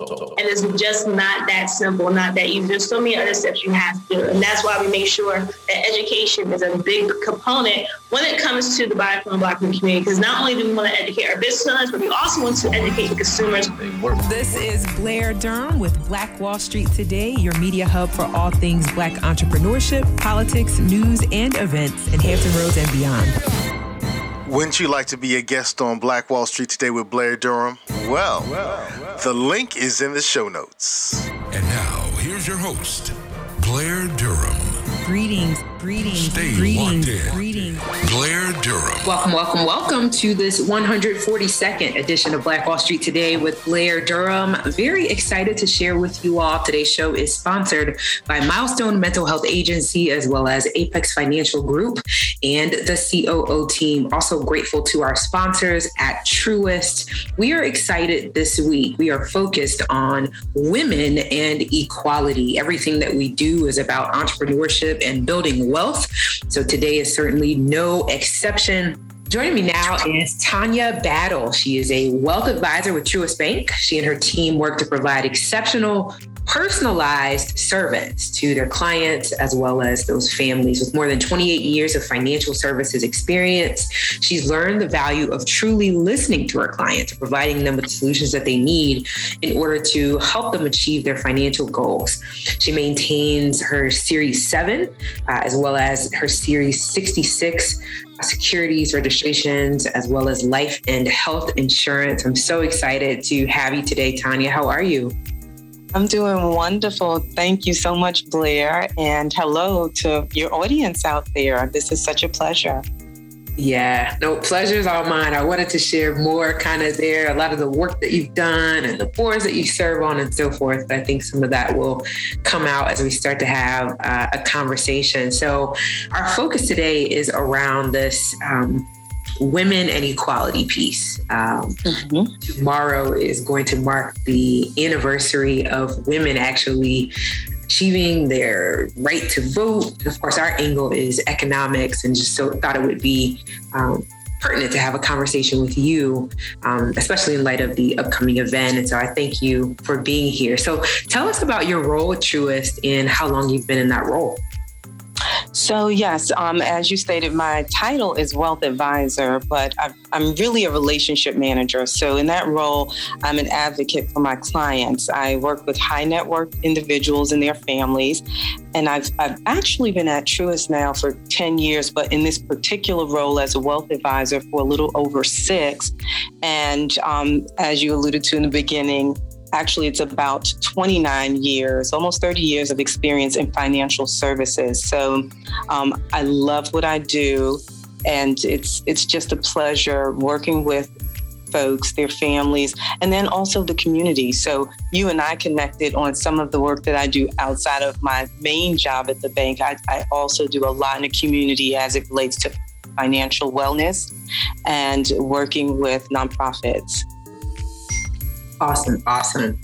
And it's just not that simple, not that easy. There's so many other steps you have to do. And that's why we make sure that education is a big component when it comes to the BIPOC and Black women community. Because not only do we want to educate our business owners, but we also want to educate the consumers. This is Blair Durham with Black Wall Street Today, your media hub for all things Black entrepreneurship, politics, news, and events in Hampton Roads and beyond. Wouldn't you like to be a guest on Black Wall Street today with Blair Durham? Well, well, well, the link is in the show notes. And now, here's your host, Blair Durham. Greetings, greetings, Stay greetings, locked in. greetings. Blair Durham. Welcome, welcome, welcome to this 142nd edition of Black Wall Street Today with Blair Durham. Very excited to share with you all. Today's show is sponsored by Milestone Mental Health Agency as well as Apex Financial Group and the COO team. Also grateful to our sponsors at Truist. We are excited this week. We are focused on women and equality. Everything that we do is about entrepreneurship and building wealth. So today is certainly no exception. Joining me now is Tanya Battle. She is a wealth advisor with Truist Bank. She and her team work to provide exceptional personalized service to their clients as well as those families with more than 28 years of financial services experience. She's learned the value of truly listening to her clients, providing them with the solutions that they need in order to help them achieve their financial goals. She maintains her Series 7 uh, as well as her Series 66 securities registrations as well as life and health insurance. I'm so excited to have you today, Tanya. How are you? I'm doing wonderful. Thank you so much, Blair. And hello to your audience out there. This is such a pleasure. Yeah, no, pleasure's all mine. I wanted to share more kind of there, a lot of the work that you've done and the boards that you serve on and so forth. I think some of that will come out as we start to have uh, a conversation. So, our focus today is around this. Um, women and equality piece. Um, mm-hmm. Tomorrow is going to mark the anniversary of women actually achieving their right to vote. Of course, our angle is economics, and just so thought it would be. Um, pertinent to have a conversation with you, um, especially in light of the upcoming event. And so I thank you for being here. So tell us about your role with Truist and how long you've been in that role. So, yes, um, as you stated, my title is Wealth Advisor, but i am really a relationship manager. So, in that role, I'm an advocate for my clients. I work with high net worth individuals and their families. And I've, I've actually been at Truist now for 10 years, but in this particular role as a wealth advisor for a little over six. And um, as you alluded to in the beginning, Actually, it's about 29 years, almost 30 years of experience in financial services. So um, I love what I do, and it's it's just a pleasure working with folks, their families, and then also the community. So you and I connected on some of the work that I do outside of my main job at the bank. I, I also do a lot in the community as it relates to financial wellness and working with nonprofits. Awesome, awesome.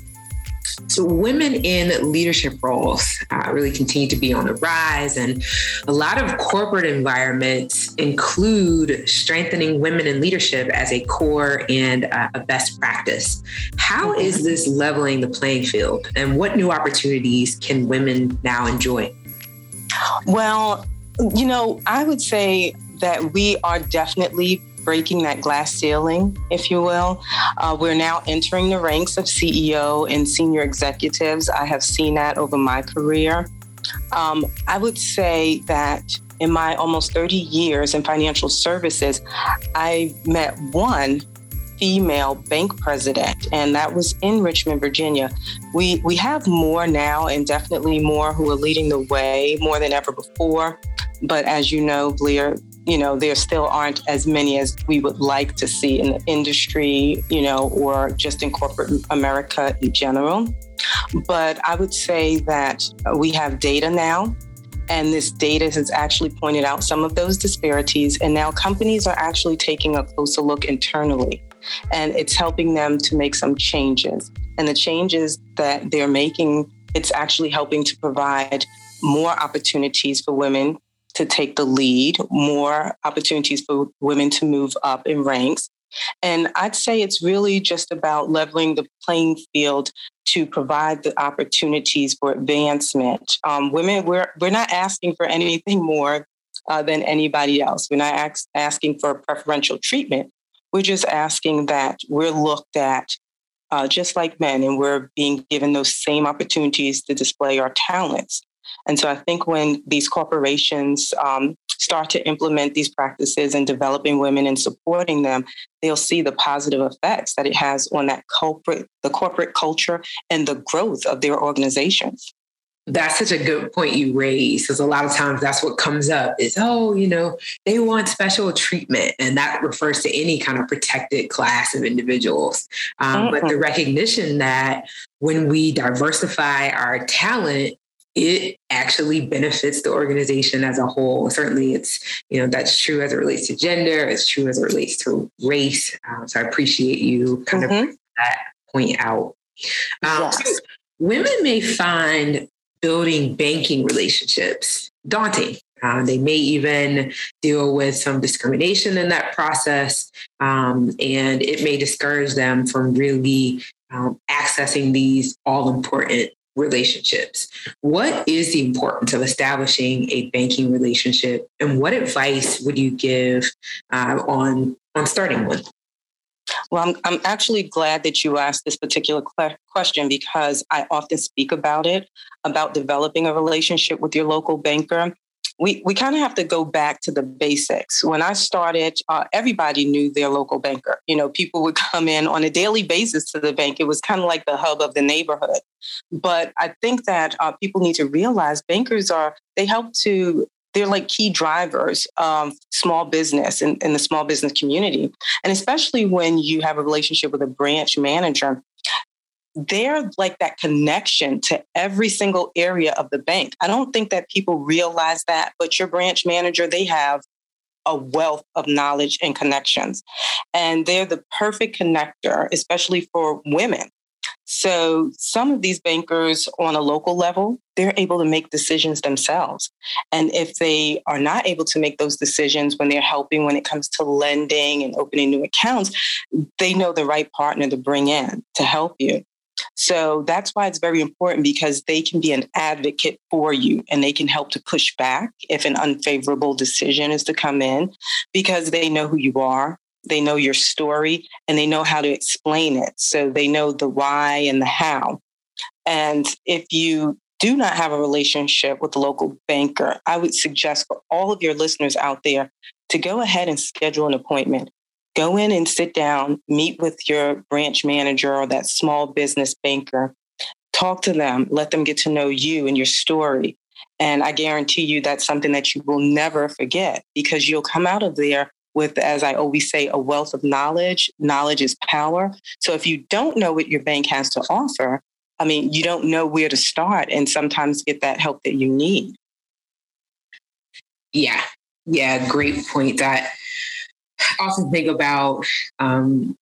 So, women in leadership roles uh, really continue to be on the rise, and a lot of corporate environments include strengthening women in leadership as a core and uh, a best practice. How is this leveling the playing field, and what new opportunities can women now enjoy? Well, you know, I would say that we are definitely breaking that glass ceiling, if you will. Uh, we're now entering the ranks of CEO and senior executives. I have seen that over my career. Um, I would say that in my almost 30 years in financial services, I met one female bank president, and that was in Richmond, Virginia. We we have more now, and definitely more who are leading the way more than ever before. But as you know, Blair, you know, there still aren't as many as we would like to see in the industry, you know, or just in corporate America in general. But I would say that we have data now and this data has actually pointed out some of those disparities. And now companies are actually taking a closer look internally. And it's helping them to make some changes. And the changes that they're making, it's actually helping to provide more opportunities for women to take the lead, more opportunities for women to move up in ranks, And I'd say it's really just about leveling the playing field to provide the opportunities for advancement. Um, women, we're, we're not asking for anything more uh, than anybody else. We're not ask, asking for preferential treatment. We're just asking that we're looked at uh, just like men and we're being given those same opportunities to display our talents. And so I think when these corporations um, start to implement these practices and developing women and supporting them, they'll see the positive effects that it has on that corporate, the corporate culture and the growth of their organizations. That's such a good point you raise because a lot of times that's what comes up is, oh, you know, they want special treatment. And that refers to any kind of protected class of individuals. Um, mm-hmm. But the recognition that when we diversify our talent, it actually benefits the organization as a whole. Certainly, it's you know that's true as it relates to gender. It's true as it relates to race. Um, so I appreciate you kind mm-hmm. of that point out. Um, yes. Women may find building banking relationships daunting. Uh, they may even deal with some discrimination in that process, um, and it may discourage them from really um, accessing these all important relationships. What is the importance of establishing a banking relationship, and what advice would you give uh, on on starting one? Well, I'm, I'm actually glad that you asked this particular question because I often speak about it, about developing a relationship with your local banker we, we kind of have to go back to the basics. When I started, uh, everybody knew their local banker. You know, people would come in on a daily basis to the bank. It was kind of like the hub of the neighborhood. But I think that uh, people need to realize bankers are, they help to they're like key drivers of small business in, in, the small business community. And especially when you have a relationship with a branch manager, they're like that connection to every single area of the bank. I don't think that people realize that, but your branch manager, they have a wealth of knowledge and connections. And they're the perfect connector, especially for women. So some of these bankers on a local level, they're able to make decisions themselves. And if they are not able to make those decisions when they're helping when it comes to lending and opening new accounts, they know the right partner to bring in to help you. So that's why it's very important because they can be an advocate for you and they can help to push back if an unfavorable decision is to come in because they know who you are, they know your story, and they know how to explain it. So they know the why and the how. And if you do not have a relationship with a local banker, I would suggest for all of your listeners out there to go ahead and schedule an appointment go in and sit down, meet with your branch manager or that small business banker, talk to them, let them get to know you and your story. And I guarantee you that's something that you will never forget because you'll come out of there with, as I always say, a wealth of knowledge. Knowledge is power. So if you don't know what your bank has to offer, I mean, you don't know where to start and sometimes get that help that you need. Yeah. Yeah. Great point. That often think about um,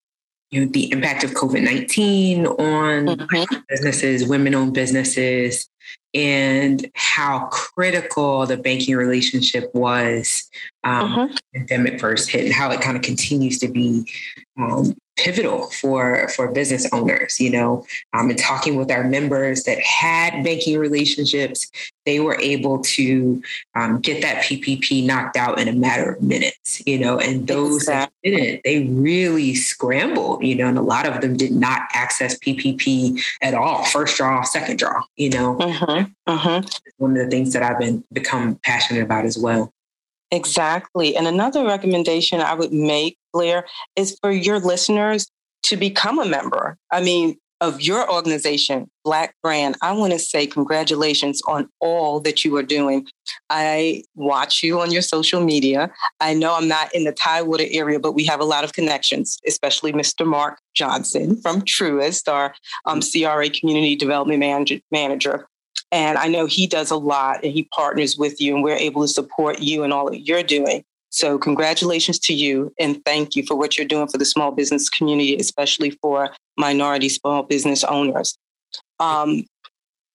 you know the impact of COVID nineteen on mm-hmm. businesses, women owned businesses, and how critical the banking relationship was um, mm-hmm. pandemic first hit, and how it kind of continues to be um, pivotal for for business owners you know um, and talking with our members that had banking relationships they were able to um, get that ppp knocked out in a matter of minutes you know and those exactly. that didn't they really scrambled you know and a lot of them did not access ppp at all first draw second draw you know mm-hmm. Mm-hmm. one of the things that i've been become passionate about as well Exactly. And another recommendation I would make, Blair, is for your listeners to become a member. I mean, of your organization, Black Brand, I want to say congratulations on all that you are doing. I watch you on your social media. I know I'm not in the Tidewater area, but we have a lot of connections, especially Mr. Mark Johnson from Truist, our um, CRA Community Development Manager, Manager. And I know he does a lot and he partners with you, and we're able to support you and all that you're doing. So, congratulations to you and thank you for what you're doing for the small business community, especially for minority small business owners. Um,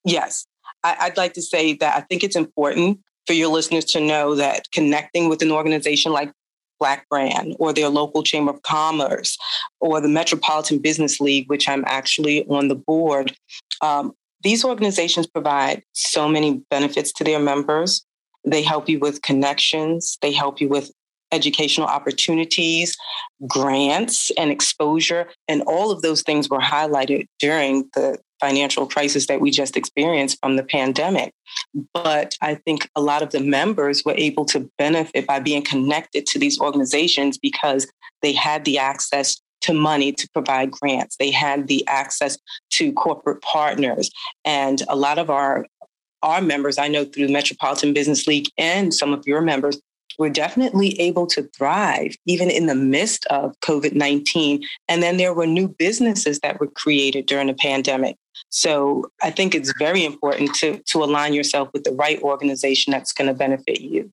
yes, I, I'd like to say that I think it's important for your listeners to know that connecting with an organization like Black brand or their local Chamber of Commerce or the Metropolitan Business League, which I'm actually on the board. Um, these organizations provide so many benefits to their members. They help you with connections, they help you with educational opportunities, grants, and exposure. And all of those things were highlighted during the financial crisis that we just experienced from the pandemic. But I think a lot of the members were able to benefit by being connected to these organizations because they had the access to money to provide grants. They had the access to corporate partners. And a lot of our our members, I know through the Metropolitan Business League and some of your members, were definitely able to thrive even in the midst of COVID 19. And then there were new businesses that were created during the pandemic. So I think it's very important to, to align yourself with the right organization that's going to benefit you.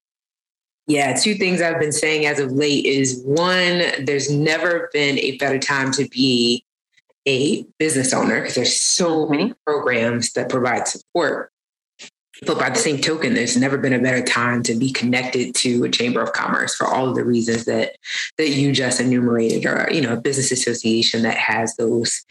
Yeah, two things I've been saying as of late is one, there's never been a better time to be a business owner because there's so mm-hmm. many programs that provide support. But by the same token, there's never been a better time to be connected to a chamber of commerce for all of the reasons that that you just enumerated, or you know, a business association that has those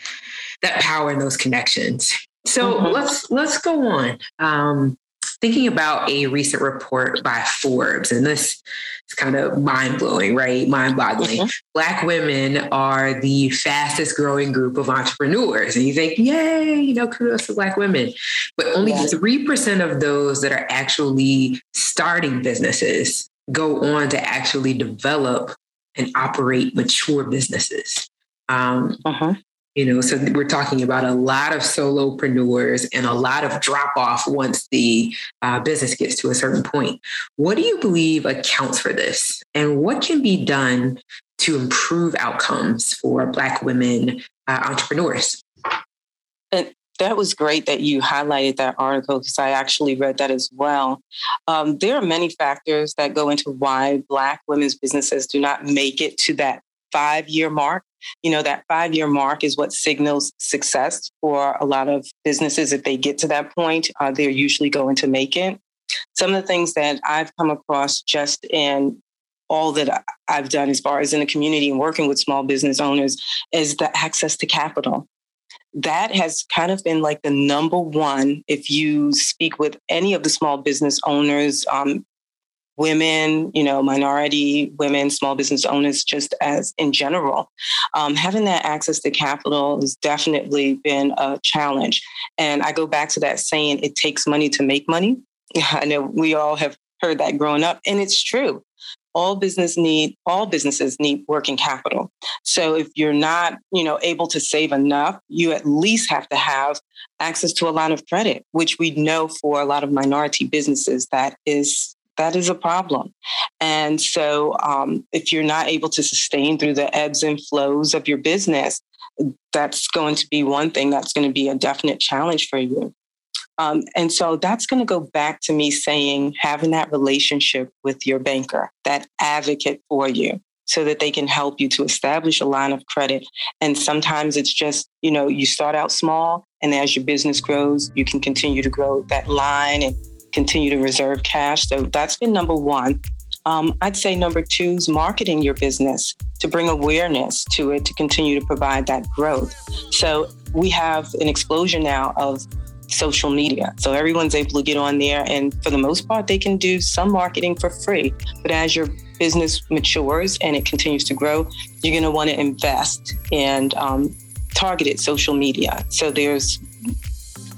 that power and those connections. So mm-hmm. let's let's go on. Um, thinking about a recent report by Forbes, and this is kind of mind blowing, right? Mind boggling. Mm-hmm. Black women are the fastest growing group of entrepreneurs. And you think, yay, you know, kudos to Black women. But only yeah. 3% of those that are actually starting businesses go on to actually develop and operate mature businesses. Um, uh-huh. You know, so we're talking about a lot of solopreneurs and a lot of drop off once the uh, business gets to a certain point. What do you believe accounts for this? And what can be done to improve outcomes for Black women uh, entrepreneurs? And that was great that you highlighted that article because I actually read that as well. Um, there are many factors that go into why Black women's businesses do not make it to that five year mark you know, that five year mark is what signals success for a lot of businesses. If they get to that point, uh, they're usually going to make it. Some of the things that I've come across just in all that I've done as far as in the community and working with small business owners is the access to capital. That has kind of been like the number one. If you speak with any of the small business owners, um, women, you know, minority women, small business owners, just as in general. Um, having that access to capital has definitely been a challenge. And I go back to that saying, it takes money to make money. I know we all have heard that growing up, and it's true. All business need all businesses need working capital. So if you're not, you know, able to save enough, you at least have to have access to a line of credit, which we know for a lot of minority businesses that is that is a problem. And so, um, if you're not able to sustain through the ebbs and flows of your business, that's going to be one thing that's going to be a definite challenge for you. Um, and so that's going to go back to me saying having that relationship with your banker, that advocate for you, so that they can help you to establish a line of credit. And sometimes it's just, you know, you start out small, and as your business grows, you can continue to grow that line and continue to reserve cash. So that's been number one. Um, I'd say number two is marketing your business to bring awareness to it to continue to provide that growth. So we have an explosion now of social media. So everyone's able to get on there, and for the most part, they can do some marketing for free. But as your business matures and it continues to grow, you're going to want to invest in um, targeted social media. So there's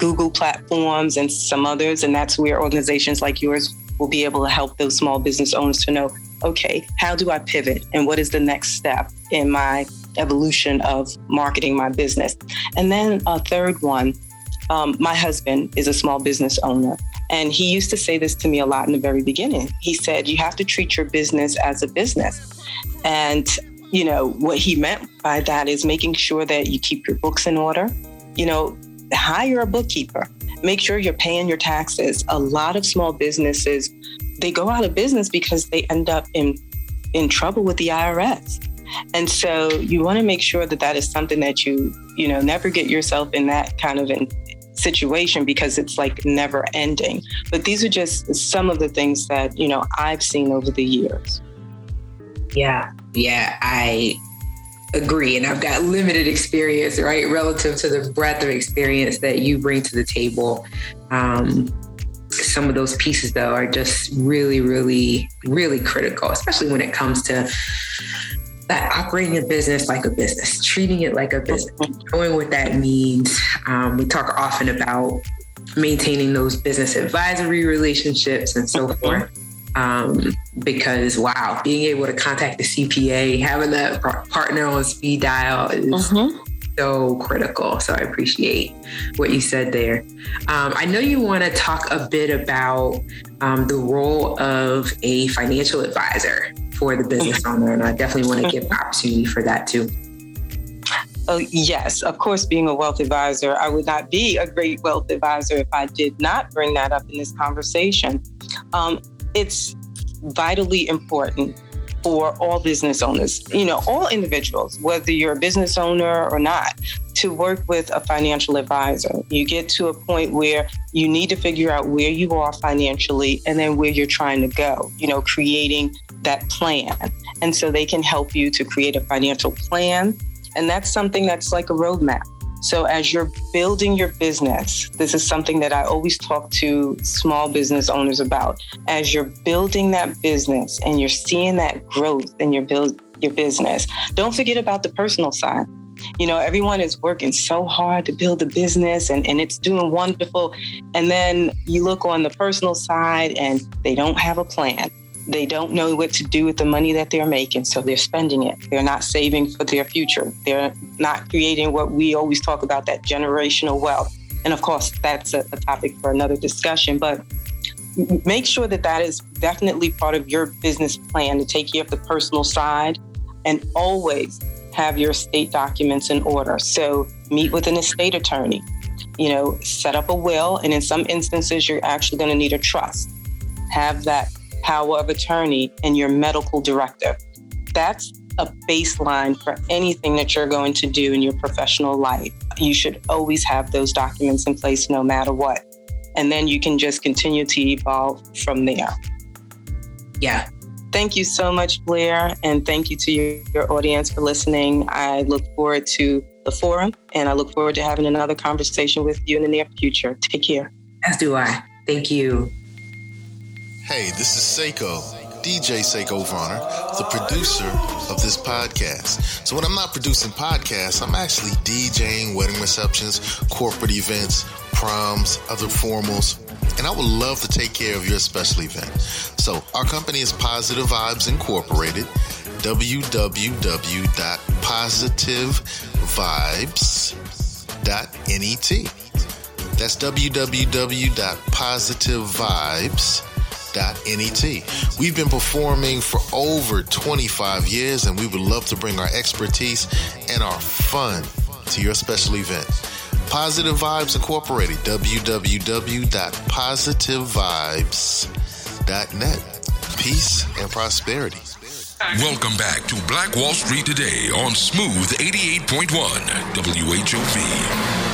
Google platforms and some others. And that's where organizations like yours will be able to help those small business owners to know okay, how do I pivot? And what is the next step in my evolution of marketing my business? And then a third one, um, my husband is a small business owner. And he used to say this to me a lot in the very beginning. He said, You have to treat your business as a business. And, you know, what he meant by that is making sure that you keep your books in order. You know, hire a bookkeeper. Make sure you're paying your taxes. A lot of small businesses, they go out of business because they end up in in trouble with the IRS. And so you want to make sure that that is something that you, you know, never get yourself in that kind of in, situation because it's like never ending. But these are just some of the things that, you know, I've seen over the years. Yeah, yeah, I agree. And I've got limited experience, right, relative to the breadth of experience that you bring to the table. Um, some of those pieces, though, are just really, really, really critical, especially when it comes to that operating a business like a business, treating it like a business, knowing what that means. Um, we talk often about maintaining those business advisory relationships and so forth. Um, because wow, being able to contact the CPA, having that partner on speed dial is mm-hmm. so critical. So I appreciate what you said there. Um, I know you want to talk a bit about um, the role of a financial advisor for the business owner, and I definitely want to give opportunity for that too. Oh, yes, of course, being a wealth advisor, I would not be a great wealth advisor if I did not bring that up in this conversation. Um, it's vitally important for all business owners, you know, all individuals, whether you're a business owner or not, to work with a financial advisor. You get to a point where you need to figure out where you are financially and then where you're trying to go, you know, creating that plan. And so they can help you to create a financial plan. And that's something that's like a roadmap. So, as you're building your business, this is something that I always talk to small business owners about. As you're building that business and you're seeing that growth in your build your business, don't forget about the personal side. You know, everyone is working so hard to build a business and, and it's doing wonderful. And then you look on the personal side and they don't have a plan. They don't know what to do with the money that they're making, so they're spending it. They're not saving for their future. They're not creating what we always talk about that generational wealth. And of course, that's a, a topic for another discussion, but make sure that that is definitely part of your business plan to take care of the personal side and always have your estate documents in order. So meet with an estate attorney, you know, set up a will. And in some instances, you're actually going to need a trust. Have that power of attorney, and your medical director. That's a baseline for anything that you're going to do in your professional life. You should always have those documents in place no matter what. And then you can just continue to evolve from there. Yeah. Thank you so much, Blair. And thank you to your, your audience for listening. I look forward to the forum and I look forward to having another conversation with you in the near future. Take care. As do I. Thank you. Hey, this is Seiko, DJ Seiko Varner, the producer of this podcast. So when I'm not producing podcasts, I'm actually DJing wedding receptions, corporate events, proms, other formals, and I would love to take care of your special event. So our company is Positive Vibes Incorporated, www.positivevibes.net. That's www.positivevibes.net net. We've been performing for over 25 years and we would love to bring our expertise and our fun to your special event. Positive Vibes Incorporated, www.positivevibes.net. Peace and prosperity. Welcome back to Black Wall Street today on Smooth 88.1 WHOV.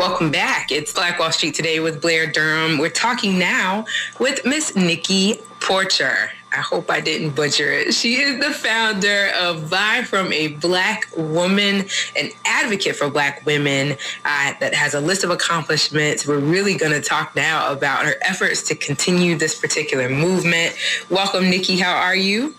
Welcome back. It's Black Wall Street today with Blair Durham. We're talking now with Miss Nikki Porcher. I hope I didn't butcher it. She is the founder of Buy from a Black Woman, an advocate for Black women uh, that has a list of accomplishments. We're really going to talk now about her efforts to continue this particular movement. Welcome, Nikki. How are you?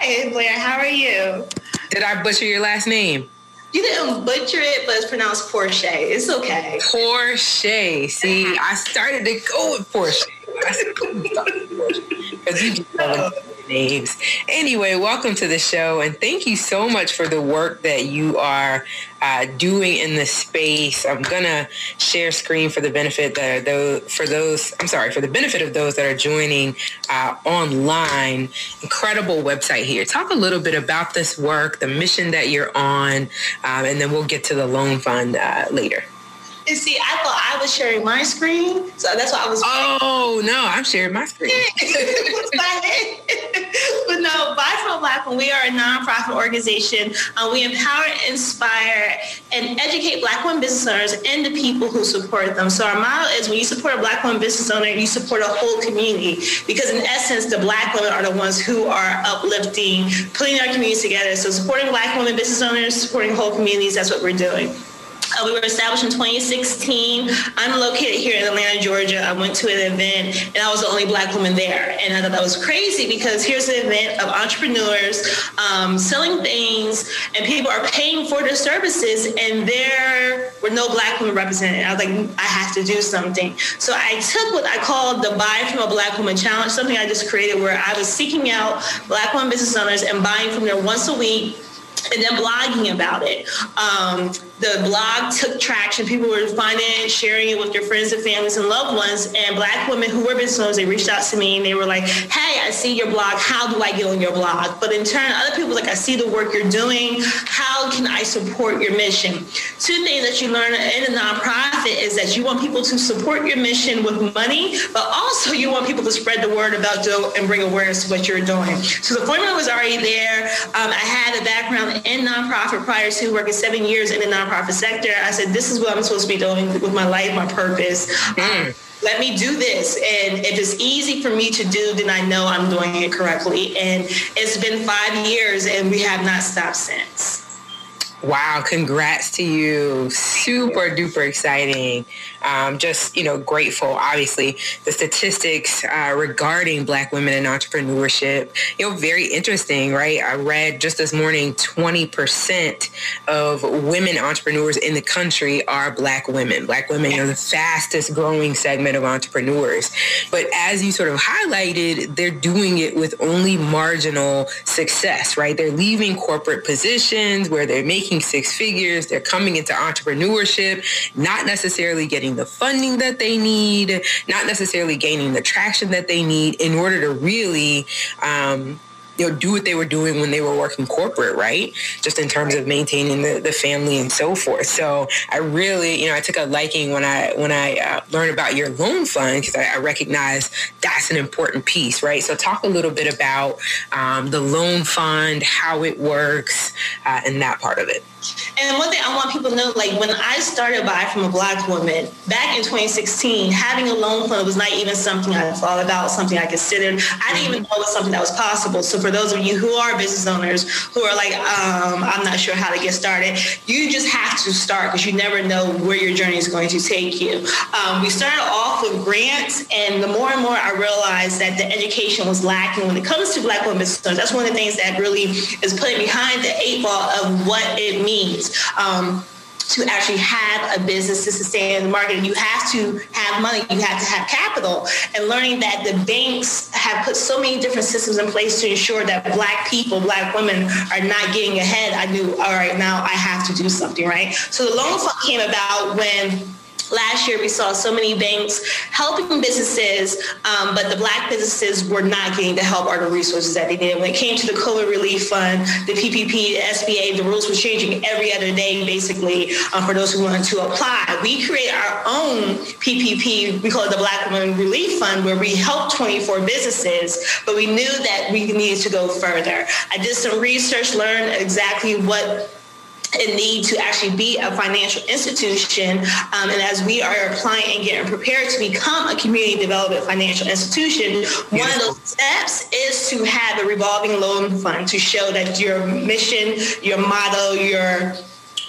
Hey, Blair. How are you? Did I butcher your last name? You didn't butcher it, but it's pronounced Porsche. It's okay. Porsche. See, I started to go with Porsche. Because you just names. Anyway, welcome to the show, and thank you so much for the work that you are uh, doing in the space. I'm gonna share screen for the benefit that are those for those. I'm sorry for the benefit of those that are joining uh, online. Incredible website here. Talk a little bit about this work, the mission that you're on, um, and then we'll get to the loan fund uh, later. And see, I thought I was sharing my screen, so that's why I was. Oh no, I'm sharing my screen. but no, Buy from Black Women, we are a nonprofit organization. Uh, we empower, inspire, and educate Black women business owners and the people who support them. So our model is when you support a Black woman business owner, you support a whole community because in essence, the Black women are the ones who are uplifting, putting our communities together. So supporting Black women business owners, supporting whole communities, that's what we're doing. Uh, we were established in 2016. I'm located here in Atlanta, Georgia. I went to an event and I was the only black woman there. And I thought that was crazy because here's an event of entrepreneurs um, selling things and people are paying for their services and there were no black women represented. I was like, I have to do something. So I took what I called the Buy from a Black Woman Challenge, something I just created where I was seeking out black women business owners and buying from there once a week and then blogging about it. Um, the blog took traction. People were finding it, sharing it with their friends and families and loved ones. And black women who were business owners, they reached out to me and they were like, hey, I see your blog. How do I get on your blog? But in turn, other people were like, I see the work you're doing. How can I support your mission? Two things that you learn in a nonprofit is that you want people to support your mission with money, but also you want people to spread the word about you and bring awareness to what you're doing. So the formula was already there. Um, I had a background in nonprofit prior to working seven years in a nonprofit nonprofit sector. I said, this is what I'm supposed to be doing with my life, my purpose. Mm. Um, let me do this. And if it's easy for me to do, then I know I'm doing it correctly. And it's been five years and we have not stopped since. Wow, congrats to you. Super duper exciting. Um, just, you know, grateful. Obviously, the statistics uh, regarding Black women in entrepreneurship, you know, very interesting, right? I read just this morning 20% of women entrepreneurs in the country are Black women. Black women are the fastest growing segment of entrepreneurs. But as you sort of highlighted, they're doing it with only marginal success, right? They're leaving corporate positions where they're making making six figures. They're coming into entrepreneurship, not necessarily getting the funding that they need, not necessarily gaining the traction that they need in order to really um, you know, do what they were doing when they were working corporate, right? Just in terms of maintaining the, the family and so forth. So I really, you know, I took a liking when I when I uh, learned about your loan fund because I, I recognize that's an important piece, right? So talk a little bit about um, the loan fund, how it works, uh, and that part of it. And one thing I want people to know, like when I started Buy from a Black Woman back in 2016, having a loan fund was not even something I thought about, something I considered. I didn't even know it was something that was possible. So for those of you who are business owners who are like, um, I'm not sure how to get started, you just have to start because you never know where your journey is going to take you. Um, we started off with grants, and the more and more I realized that the education was lacking when it comes to Black women business owners. That's one of the things that really is putting behind the eight ball of what it means means. Um, to actually have a business to sustain the market. and You have to have money, you have to have capital. And learning that the banks have put so many different systems in place to ensure that black people, black women are not getting ahead, I knew, all right, now I have to do something, right? So the loan fund came about when Last year, we saw so many banks helping businesses, um, but the black businesses were not getting the help or the resources that they did. When it came to the COVID relief fund, the PPP, the SBA, the rules were changing every other day, basically, um, for those who wanted to apply. We created our own PPP, we call it the Black Women Relief Fund, where we helped 24 businesses, but we knew that we needed to go further. I did some research, learned exactly what a need to actually be a financial institution. Um, and as we are applying and getting prepared to become a community development financial institution, one of those steps is to have a revolving loan fund to show that your mission, your motto, your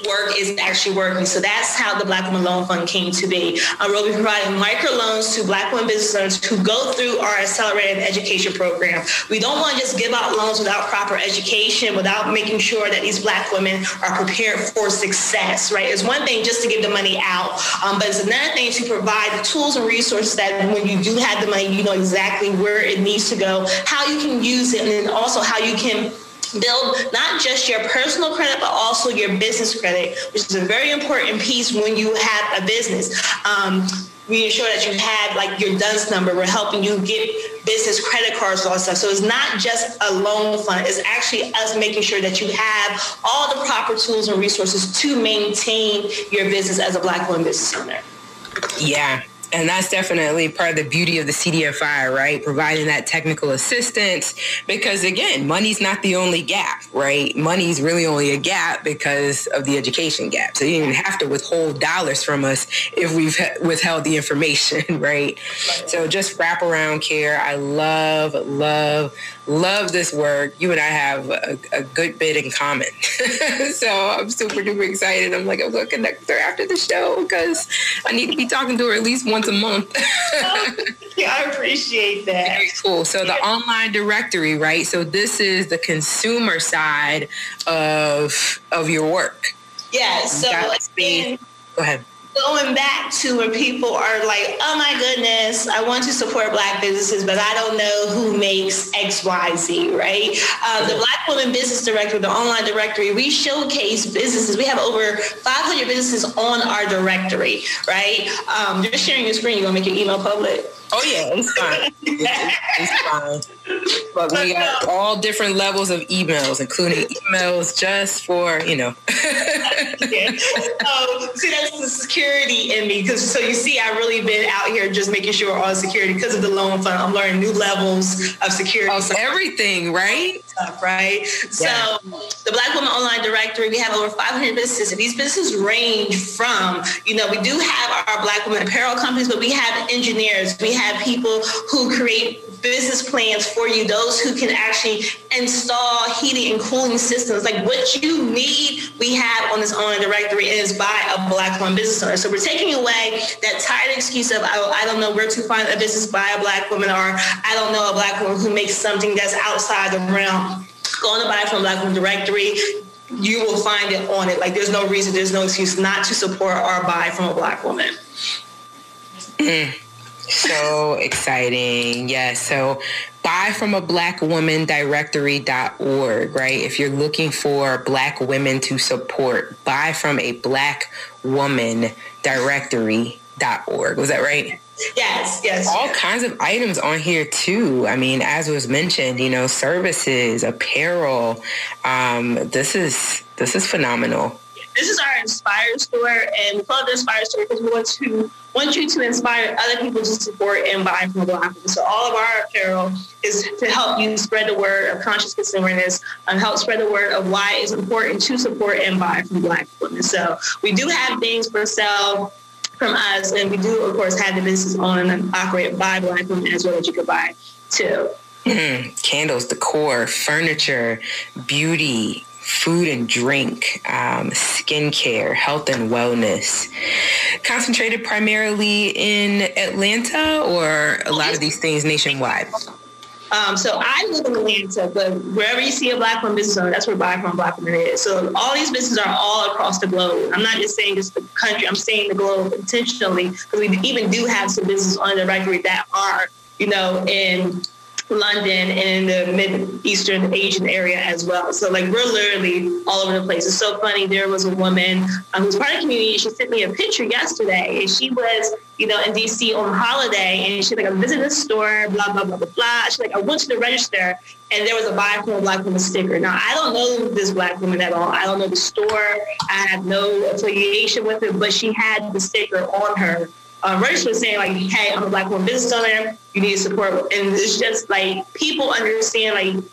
work is actually working. So that's how the Black Women Loan Fund came to be. Uh, we'll be providing microloans to Black women business owners who go through our accelerated education program. We don't want to just give out loans without proper education, without making sure that these Black women are prepared for success, right? It's one thing just to give the money out, um, but it's another thing to provide the tools and resources that when you do have the money, you know exactly where it needs to go, how you can use it, and then also how you can build not just your personal credit but also your business credit which is a very important piece when you have a business um, we ensure that you have like your DUNS number. We're helping you get business credit cards, all that stuff. So it's not just a loan fund. It's actually us making sure that you have all the proper tools and resources to maintain your business as a Black woman business owner. Yeah, And that's definitely part of the beauty of the CDFI, right? Providing that technical assistance because again, money's not the only gap, right? Money's really only a gap because of the education gap. So you don't have to withhold dollars from us if we've withheld the information, right? So just wraparound care. I love, love, love this work. You and I have a, a good bit in common. so I'm super duper excited. I'm like, I'm going to connect her after the show because I need to be talking to her at least once a month. oh, yeah, I appreciate that. Very cool. So the online directory, right? So this is the consumer side of of your work. Yeah. So again, go ahead going back to where people are like, oh my goodness, I want to support Black businesses, but I don't know who makes X, Y, Z, right? Uh, the Black Women Business Directory, the online directory, we showcase businesses. We have over 500 businesses on our directory, right? Um, just sharing your screen, You're gonna make your email public? Oh yeah, it's fine. it's, fine. But we got all different levels of emails, including emails just for you know. yeah. Um, see, that's the security in me because so you see, I've really been out here just making sure all security because of the loan fund. I'm learning new levels of security. Of everything, right? Stuff, right. Yeah. So the Black Women Online Directory, we have over 500 businesses, and these businesses range from you know we do have our Black Women apparel companies, but we have engineers, we have people who create business plans for you, those who can actually install heating and cooling systems. Like what you need, we have on this online directory is by a black woman business owner. So we're taking away that tired excuse of, oh, I don't know where to find a business by a black woman, or I don't know a black woman who makes something that's outside the realm. Go on to buy from Black Woman Directory you will find it on it. Like there's no reason, there's no excuse not to support or buy from a black woman. Mm. So exciting. Yes. So buy from a black woman directory.org, right? If you're looking for black women to support, buy from a black woman directory.org. Was that right? Yes, yes. All yes. kinds of items on here too. I mean, as was mentioned, you know, services, apparel. Um, this is this is phenomenal. This is our Inspire store, and we call it the Inspire store because we want to want you to inspire other people to support and buy from Black women. So all of our apparel is to help you spread the word of conscious consumerness and help spread the word of why it's important to support and buy from Black women. So we do have things for sale from us, and we do, of course, have the business owned and operated by Black women as well as you could buy too. Mm, candles, decor, furniture, beauty, food and drink, um, skincare, health and wellness. Concentrated primarily in Atlanta or a lot of these things nationwide? Um, so I live in Atlanta, but wherever you see a black woman business owner, that's where Buy From Black Women is. So all these businesses are all across the globe. I'm not just saying just the country, I'm saying the globe intentionally because we even do have some businesses on the record that are, you know, in London and the Mid Eastern Asian area as well. So like we're literally all over the place. It's so funny. There was a woman um, who's part of the community. She sent me a picture yesterday, and she was, you know, in DC on holiday, and she's like, I'm visiting the store, blah blah blah blah blah. She's like, I went to the register, and there was a buy from a black woman sticker. Now I don't know this black woman at all. I don't know the store. I have no affiliation with her, but she had the sticker on her uh, Rich was saying like, "Hey, I'm a black woman business owner. You need support," and it's just like people understand like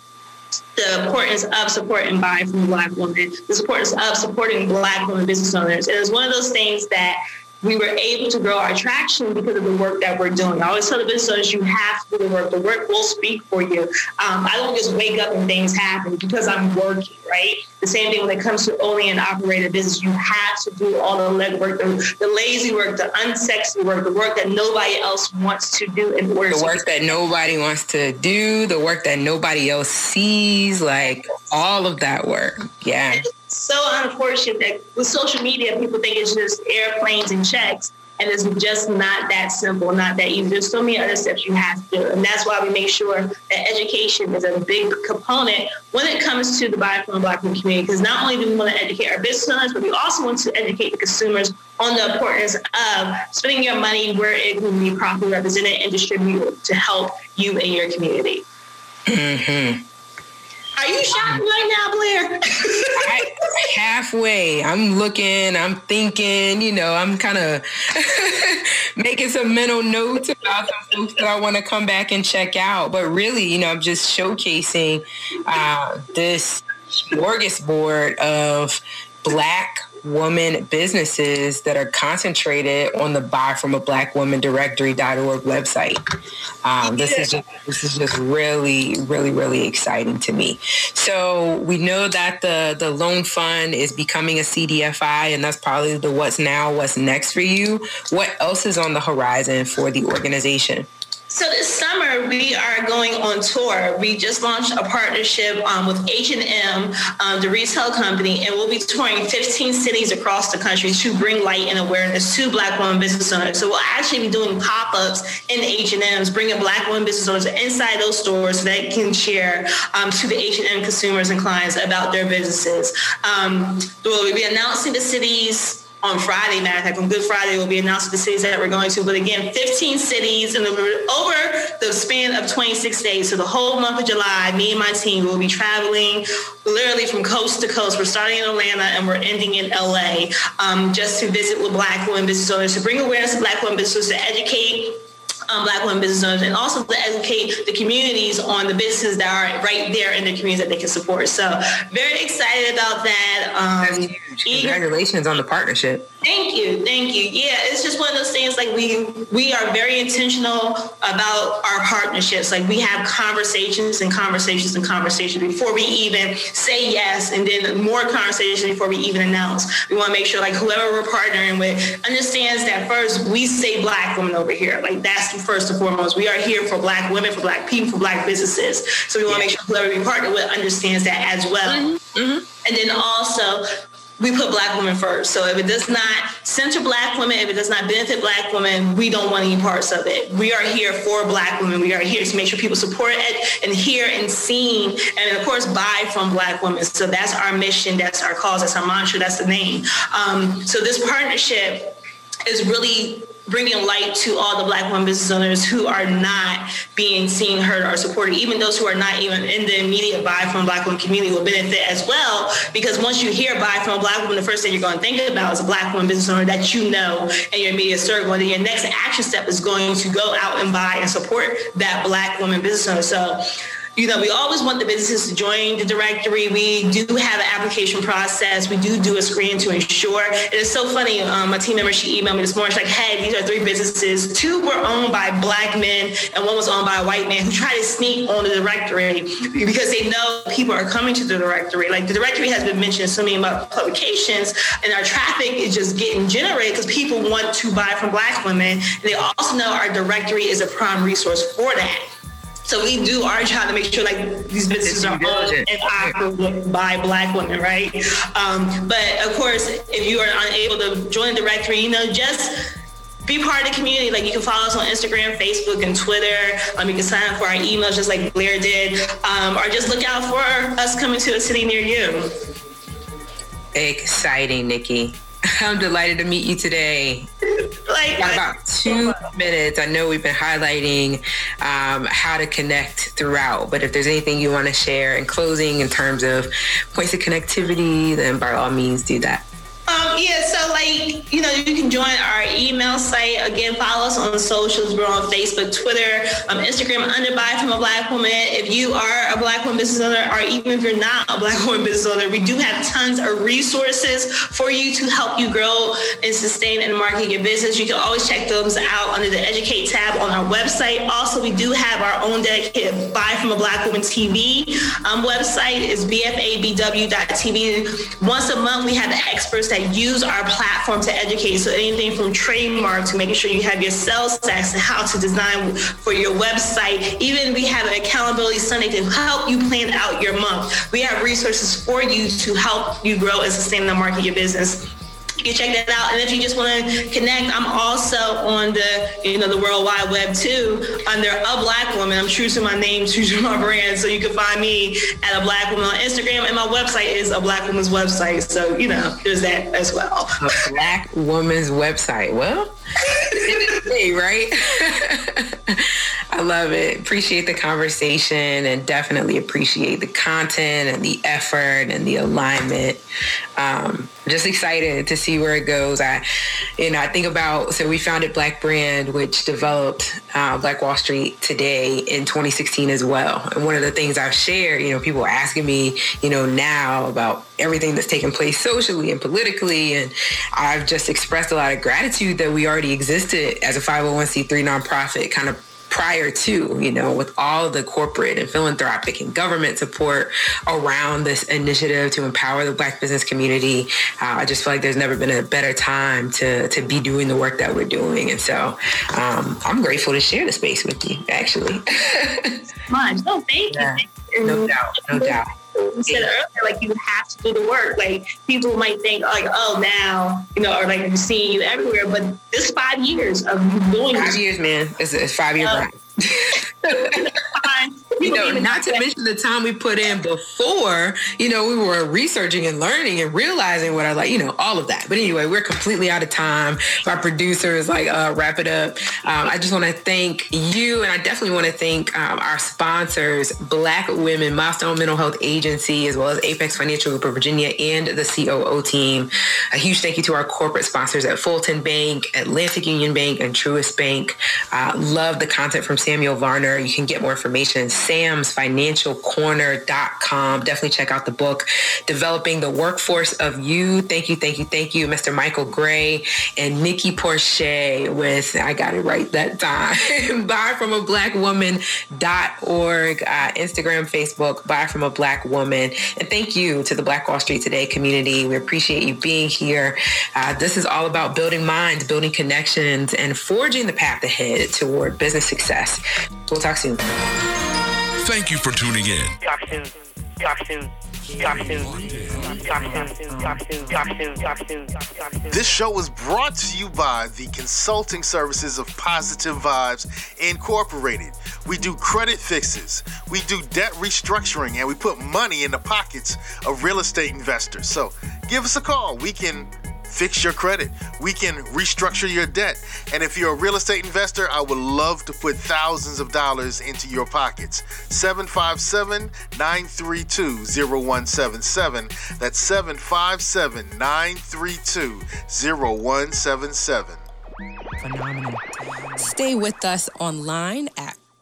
the importance of supporting buy from a black women, the importance of supporting black women business owners. And it's one of those things that we were able to grow our traction because of the work that we're doing. I always tell the business owners, you have to do the work. The work will speak for you. Um, I don't just wake up and things happen because I'm working, right? The same thing when it comes to owning and operating a business, you have to do all the legwork, the, the lazy work, the unsexy work, the work that nobody else wants to do in order the work that nobody wants to do, the work that nobody else sees, like all of that work. Yeah so unfortunate that with social media, people think it's just airplanes and checks. And it's just not that simple, not that easy. There's so many other steps you have to do. And that's why we make sure that education is a big component when it comes to the Buy From Black community. Because not only do we want to educate our business owners, but we also want to educate the consumers on the importance of spending your money where it can be properly represented and distributed to help you and your community. Mm-hmm. Are you shopping right now, Blair? I, halfway. I'm looking, I'm thinking, you know, I'm kind of making some mental notes about some folks that I want to come back and check out. But really, you know, I'm just showcasing uh, this smorgasbord of Black woman businesses that are concentrated on the buy from a black woman directory.org website. Um, this is just this is just really, really, really exciting to me. So we know that the the loan fund is becoming a CDFI, and that's probably the what's now, what's next for you. What else is on the horizon for the organization? So this summer we are going on tour. We just launched a partnership um, with H&M, um, the retail company, and we'll be touring 15 cities across the country to bring light and awareness to Black women business owners. So we'll actually be doing pop-ups in H&M's, bringing Black women business owners inside those stores so they can share um, to the H&M consumers and clients about their businesses. Um, we'll be announcing the cities on Friday, matter of fact, on Good Friday, we'll be announcing the cities that we're going to. But again, 15 cities and over the span of 26 days. So the whole month of July, me and my team will be traveling literally from coast to coast. We're starting in Atlanta and we're ending in LA um, just to visit with Black women business owners, to bring awareness to Black women business owners, to educate um, Black women business owners, and also to educate the communities on the businesses that are right there in the communities that they can support. So very excited about that. Um, Congratulations on the partnership. Thank you, thank you. Yeah, it's just one of those things. Like we we are very intentional about our partnerships. Like we have conversations and conversations and conversations before we even say yes, and then more conversations before we even announce. We want to make sure like whoever we're partnering with understands that first we say Black women over here. Like that's first and foremost. We are here for Black women, for Black people, for Black businesses. So we want to make sure whoever we partner with understands that as well. Mm-hmm. Mm-hmm. And then also we put black women first. So if it does not center black women, if it does not benefit black women, we don't want any parts of it. We are here for black women. We are here to make sure people support it and hear and see and of course buy from black women. So that's our mission, that's our cause, that's our mantra, that's the name. Um, so this partnership is really bringing light to all the black women business owners who are not being seen, heard, or supported. Even those who are not even in the immediate buy from black women community will benefit as well. Because once you hear buy from a black woman, the first thing you're going to think about is a black woman business owner that you know in your immediate circle. And then your next action step is going to go out and buy and support that black woman business owner. So you know, we always want the businesses to join the directory. We do have an application process. We do do a screen to ensure. It is so funny. Um, my team member, she emailed me this morning. She's like, hey, these are three businesses. Two were owned by black men and one was owned by a white man who tried to sneak on the directory because they know people are coming to the directory. Like the directory has been mentioned in so many publications and our traffic is just getting generated because people want to buy from black women. And they also know our directory is a prime resource for that. So we do our job to make sure like these businesses are owned and operated by Black women, right? Um, but of course, if you are unable to join the directory, you know, just be part of the community. Like you can follow us on Instagram, Facebook, and Twitter. Um, you can sign up for our emails just like Blair did, um, or just look out for us coming to a city near you. Exciting, Nikki. I'm delighted to meet you today. Like Got about two minutes. I know we've been highlighting um, how to connect throughout, but if there's anything you want to share in closing in terms of points of connectivity, then by all means do that. Um, yeah, so like, you know, you can join our email site. Again, follow us on socials. We're on Facebook, Twitter, um, Instagram, under buy from a black woman. If you are a black woman business owner, or even if you're not a black woman business owner, we do have tons of resources for you to help you grow and sustain and market your business. You can always check those out under the educate tab on our website. Also, we do have our own dedicated buy from a black woman TV um, website is bfabw.tv. Once a month, we have the experts that use our platform to educate. So anything from trademark to making sure you have your sales tax and how to design for your website. Even we have an accountability Sunday to help you plan out your month. We have resources for you to help you grow and sustain the market your business you can check that out. And if you just want to connect, I'm also on the, you know, the World Wide Web too, under a black woman. I'm true to my name, true to my brand. So you can find me at a black woman on Instagram. And my website is a black woman's website. So, you know, there's that as well. A black woman's website. Well, right? Love it. Appreciate the conversation and definitely appreciate the content and the effort and the alignment. Um, just excited to see where it goes. I, you know, I think about so we founded Black Brand, which developed uh, Black Wall Street today in 2016 as well. And one of the things I've shared, you know, people are asking me, you know, now about everything that's taken place socially and politically, and I've just expressed a lot of gratitude that we already existed as a 501c3 nonprofit, kind of prior to, you know, with all the corporate and philanthropic and government support around this initiative to empower the Black business community. Uh, I just feel like there's never been a better time to to be doing the work that we're doing, and so um, I'm grateful to share the space with you. Actually, much. No, thank yeah. you. No doubt. No doubt said earlier, like you have to do the work. Like people might think, like, oh, now you know, or like I'm seeing you everywhere, but this five years of doing five years, man. It's, it's five years. Um, you know, not to mention the time we put in before, you know, we were researching and learning and realizing what I like, you know, all of that. But anyway, we're completely out of time. My producer is like, uh, wrap it up. Um, I just want to thank you. And I definitely want to thank um, our sponsors, Black Women, Milestone Mental Health Agency, as well as Apex Financial Group of Virginia and the COO team. A huge thank you to our corporate sponsors at Fulton Bank, Atlantic Union Bank, and Truist Bank. Uh, love the content from Samuel Varner. You can get more information samsfinancialcorner.com. Definitely check out the book, Developing the Workforce of You. Thank you, thank you, thank you, Mr. Michael Gray and Nikki Porcher with, I got it right that time, buy from a black woman.org, uh, Instagram, Facebook, buy from a black woman. And thank you to the Black Wall Street Today community. We appreciate you being here. Uh, this is all about building minds, building connections, and forging the path ahead toward business success. We'll talk soon. Thank you for tuning in. Talk soon. Talk soon. This show was brought to you by the consulting services of Positive Vibes Incorporated. We do credit fixes, we do debt restructuring, and we put money in the pockets of real estate investors. So give us a call. We can fix your credit. We can restructure your debt. And if you're a real estate investor, I would love to put thousands of dollars into your pockets. 757 932 0177. That's 757 932 0177. Phenomenal. Stay with us online at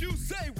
you say